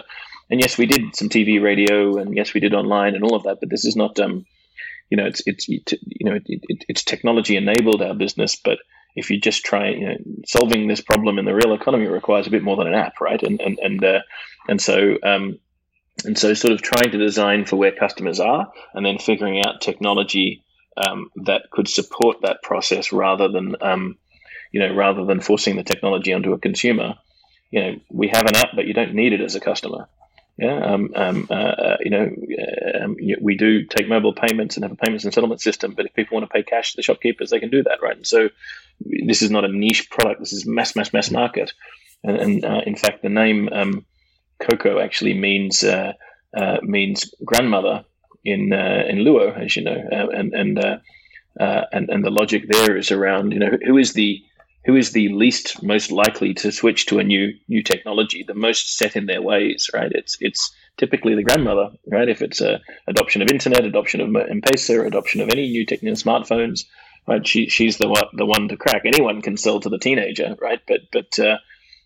and yes, we did some TV, radio, and yes, we did online and all of that. But this is not, um, you know, it's it's you know, it, it, it's technology enabled our business. But if you just try, you know, solving this problem in the real economy requires a bit more than an app, right? And and and uh, and so. Um, and so, sort of trying to design for where customers are, and then figuring out technology um, that could support that process rather than um, you know rather than forcing the technology onto a consumer you know we have an app but you don't need it as a customer yeah um, um, uh, uh you know uh, um, we do take mobile payments and have a payments and settlement system but if people want to pay cash to the shopkeepers they can do that right? And so this is not a niche product this is mass mass mass market. And, and uh, in fact the name um, Koko actually means uh, uh, means grandmother in in Luo, as you know, and and, and and the logic there is around you know who is the who is the least most likely to switch to a new new technology, the most set in their ways, right? It's it's typically the grandmother, right? If it's a adoption of internet, adoption of M-Pesa, adoption of any new technology, smartphones, right? She she's the one the one to crack. Anyone can sell to the teenager, right? But but uh,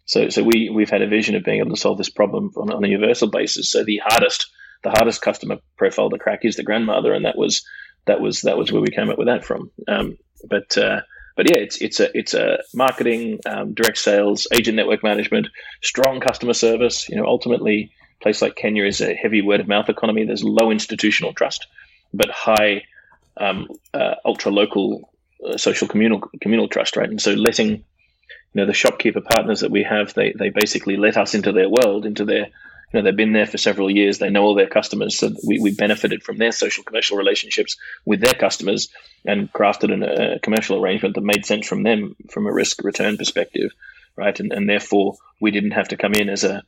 so so we we've had a vision of being able to solve this problem on, on a universal basis. So the hardest the hardest customer profile to crack is the grandmother, and that was that was that was where we came up with that from. Um, but uh, but yeah, it's it's a it's a marketing, um, direct sales, agent network management, strong customer service. You know, ultimately, a place like Kenya is a heavy word of mouth economy. There's low institutional trust, but high um, uh, ultra local uh, social communal communal trust, right? And so letting you know the shopkeeper partners that we have, they they basically let us into their world, into their you know, they've been there for several years. They know all their customers. So we, we benefited from their social commercial relationships with their customers and crafted an, a commercial arrangement that made sense from them from a risk return perspective, right? And, and therefore we didn't have to come in as a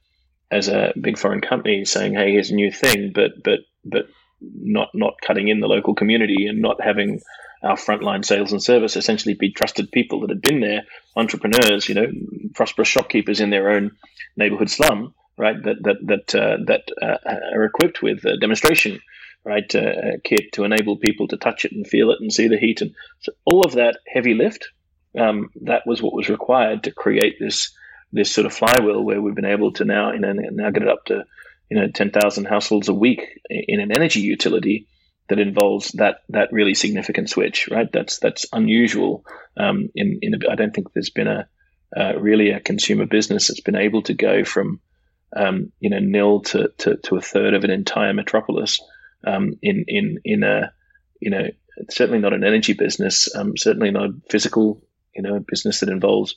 as a big foreign company saying, "Hey, here's a new thing," but but but not not cutting in the local community and not having our frontline sales and service essentially be trusted people that had been there, entrepreneurs, you know, prosperous shopkeepers in their own neighborhood slum right? That that that uh, that uh, are equipped with a demonstration, right, uh, kit to enable people to touch it and feel it and see the heat, and so all of that heavy lift. Um, that was what was required to create this this sort of flywheel where we've been able to now you know now get it up to you know ten thousand households a week in an energy utility that involves that that really significant switch, right? That's that's unusual. Um, in in a, I don't think there's been a uh, really a consumer business that's been able to go from um, you know, nil to, to, to, a third of an entire metropolis um, in, in, in a, you know, certainly not an energy business, um, certainly not a physical, you know, business that involves,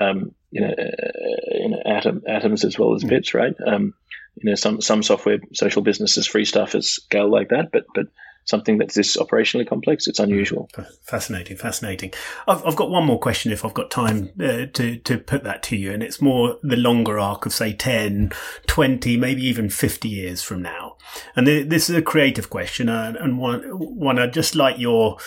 um, you know, uh, you know atom, atoms as well as mm. bits, right? Um, you know, some, some software social businesses free stuff at scale like that, but, but something that's this operationally complex. It's unusual. Fascinating, fascinating. I've, I've got one more question if I've got time uh, to, to put that to you. And it's more the longer arc of, say, 10, 20, maybe even 50 years from now. And this is a creative question uh, and one, one I'd just like your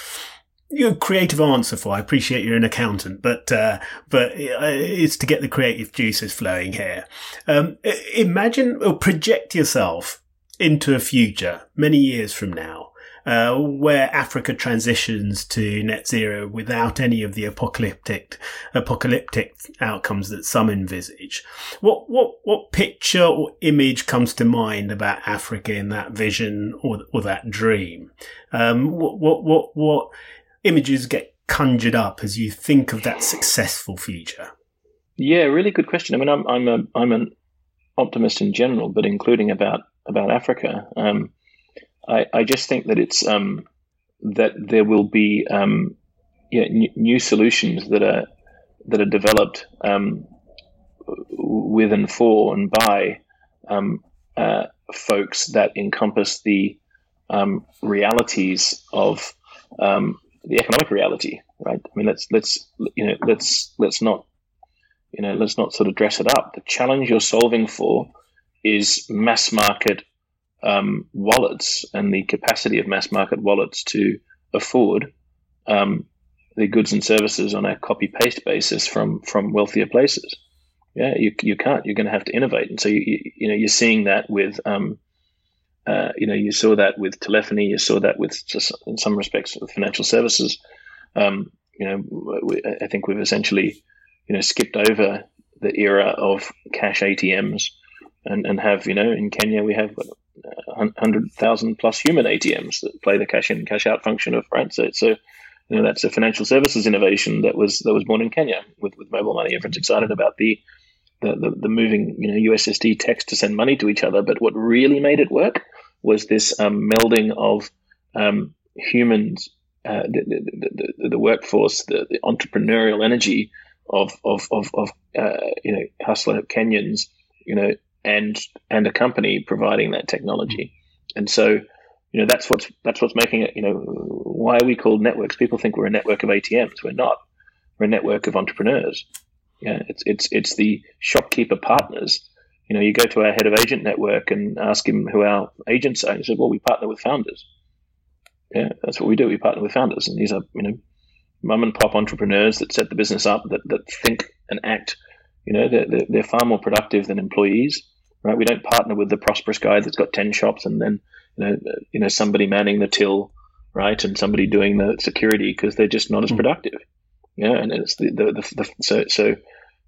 your creative answer for. I appreciate you're an accountant, but uh, but uh, it's to get the creative juices flowing here. Um, imagine or project yourself into a future many years from now uh, where Africa transitions to net zero without any of the apocalyptic apocalyptic outcomes that some envisage. What what what picture or image comes to mind about Africa in that vision or or that dream? Um, what what what what images get conjured up as you think of that successful future? Yeah, really good question. I mean, I'm I'm a I'm an optimist in general, but including about about Africa. Um, I, I just think that it's um, that there will be um, yeah, n- new solutions that are that are developed um, with and for and by um, uh, folks that encompass the um, realities of um, the economic reality, right? I mean, let's let's you know let's let's not you know let's not sort of dress it up. The challenge you're solving for is mass market um, wallets and the capacity of mass market wallets to afford um, the goods and services on a copy paste basis from from wealthier places. Yeah, you, you can't. You're going to have to innovate, and so you you, you know you're seeing that with um, uh, you know you saw that with telephony, you saw that with in some respects with financial services. Um, you know, we, I think we've essentially you know skipped over the era of cash ATMs and, and have, you know, in Kenya, we have 100,000 plus human ATMs that play the cash in, cash out function of, right? So, you know, that's a financial services innovation that was, that was born in Kenya with, with mobile money. Everyone's excited about the, the, the, the moving, you know, USSD text to send money to each other. But what really made it work was this um, melding of um, humans, uh, the, the, the, the, workforce, the, the entrepreneurial energy of of of, of uh, you know hustler Kenyans, you know, and and a company providing that technology, mm-hmm. and so you know that's what's that's what's making it. You know, why are we called networks? People think we're a network of ATMs. We're not. We're a network of entrepreneurs. Yeah, it's it's it's the shopkeeper partners. You know, you go to our head of agent network and ask him who our agents are. He said, "Well, we partner with founders." Yeah, that's what we do. We partner with founders, and these are you know mum and pop entrepreneurs that set the business up that, that think and act. You know, they're, they're, far more productive than employees, right? We don't partner with the prosperous guy that's got 10 shops and then, you know, you know somebody manning the till, right? And somebody doing the security because they're just not as hmm. productive. Yeah. And it's the, the, the, the, so, so,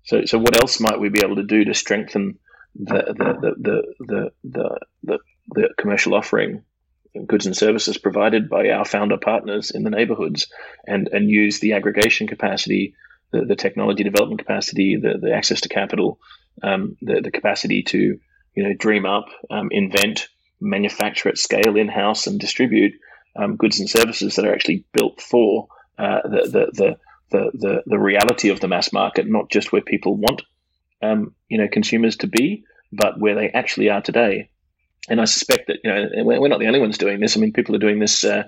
so, so what else might we be able to do to strengthen the, the, the, the, the, the, the, the commercial offering goods and services provided by our founder partners in the neighborhoods and, and use the aggregation capacity, the, the technology development capacity, the, the access to capital, um, the, the capacity to you know dream up, um, invent, manufacture at scale in house and distribute um, goods and services that are actually built for uh, the, the, the, the, the, reality of the mass market, not just where people want um, you know consumers to be, but where they actually are today and I suspect that you know we're not the only ones doing this. I mean, people are doing this. Uh,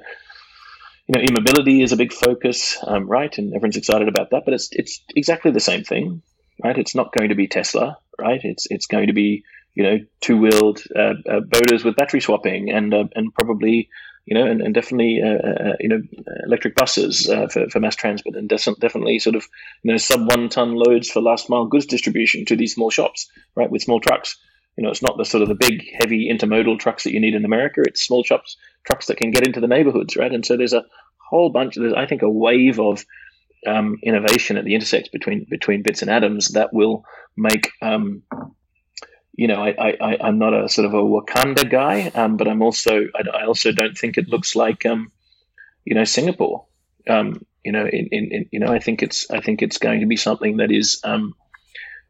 you know, e-mobility is a big focus, um, right? And everyone's excited about that. But it's it's exactly the same thing, right? It's not going to be Tesla, right? It's it's going to be you know two-wheeled uh, uh, boaters with battery swapping and uh, and probably you know and, and definitely uh, uh, you know electric buses for, for mass transport and definitely sort of you know sub one ton loads for last mile goods distribution to these small shops, right? With small trucks. You know, it's not the sort of the big, heavy intermodal trucks that you need in America. It's small shops, trucks that can get into the neighborhoods, right? And so there's a whole bunch. There's, I think, a wave of um, innovation at the intersects between between bits and atoms that will make. Um, you know, I, I, I'm not a sort of a Wakanda guy, um, but I'm also, I, also don't think it looks like, um, you know, Singapore. Um, you know, in, in, in, you know, I think it's, I think it's going to be something that is, um,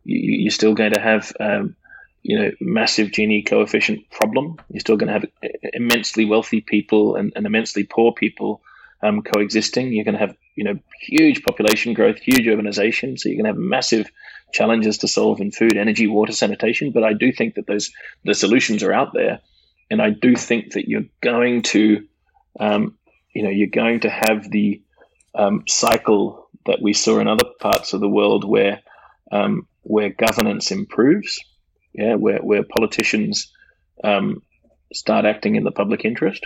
you, are still going to have, um, you know massive Gini coefficient problem. You're still going to have immensely wealthy people and, and immensely poor people um, coexisting. You're going to have you know huge population growth, huge urbanization. So you're going to have massive challenges to solve in food, energy, water, sanitation. But I do think that those the solutions are out there, and I do think that you're going to um, you know you're going to have the um, cycle that we saw in other parts of the world where um, where governance improves yeah, where where politicians um, start acting in the public interest.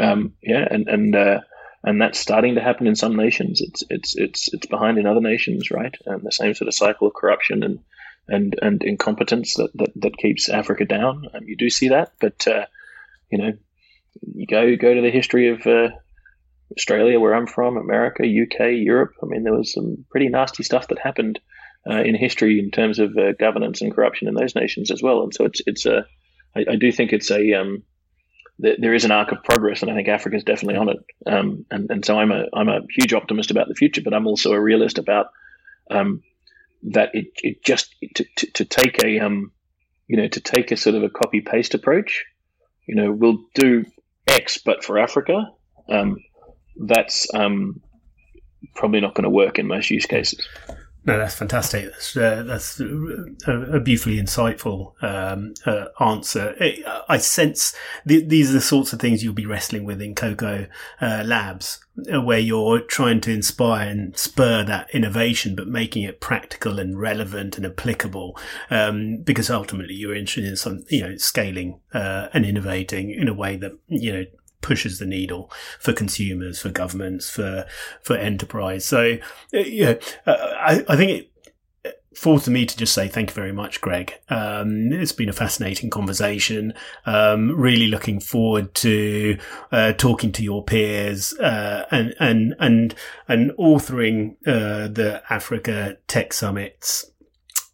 Um, yeah, and and uh, and that's starting to happen in some nations. It's it's it's it's behind in other nations, right? And the same sort of cycle of corruption and and and incompetence that that, that keeps Africa down. Um, you do see that, but uh, you know, you go go to the history of uh, Australia, where I'm from, America, UK, Europe. I mean, there was some pretty nasty stuff that happened uh, in history in terms of uh, governance and corruption in those nations as well. And so it's it's a I, I do think it's a um, th- there is an arc of progress, and I think Africa is definitely on it. Um, and and so I'm a I'm a huge optimist about the future, but I'm also a realist about um, that it it just to, to, to take a um you know to take a sort of a copy paste approach, you know, we'll do X, but for Africa, um, that's um, probably not going to work in most use cases. No, that's fantastic. That's, uh, that's a, a, beautifully insightful um, uh, answer. I sense th- these are the sorts of things you'll be wrestling with in Koko uh, Labs, uh, where you're trying to inspire and spur that innovation, but making it practical and relevant and applicable. Um, because ultimately, you're interested in some, you know, scaling uh, and innovating in a way that you know pushes the needle for consumers, for governments, for for enterprise. So, uh, yeah, uh, I, I think it falls to me to just say thank you very much, Greg. Um, it's been a fascinating conversation. Um, really looking forward to uh, talking to your peers uh, and and and and authoring uh, the Africa Tech Summits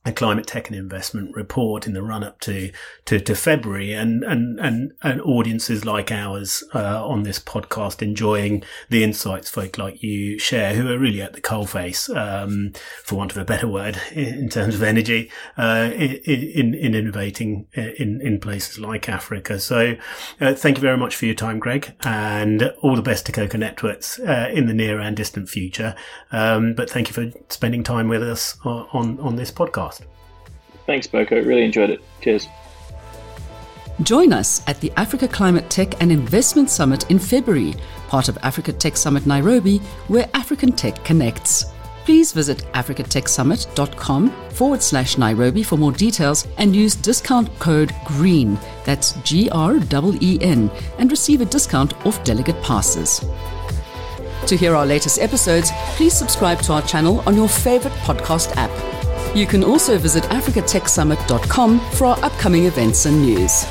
a climate tech and investment report in the run up to, to, to, February and, and, and, and audiences like ours, uh, on this podcast enjoying the insights folk like you share who are really at the coalface, um, for want of a better word in terms of energy, uh, in, in, innovating in, in places like Africa. So, uh, thank you very much for your time, Greg, and all the best to Koko Networks, uh, in the near and distant future. Um, but thank you for spending time with us on, on, on this podcast. Thanks, Boko. Really enjoyed it. Cheers. Join us at the Africa Climate Tech and Investment Summit in February, part of Africa Tech Summit Nairobi, where African tech connects. Please visit africatechsummit.com forward slash Nairobi for more details and use discount code GREEN, that's G R E E N, and receive a discount off delegate passes. To hear our latest episodes, please subscribe to our channel on your favorite podcast app. You can also visit africatechsummit.com for our upcoming events and news.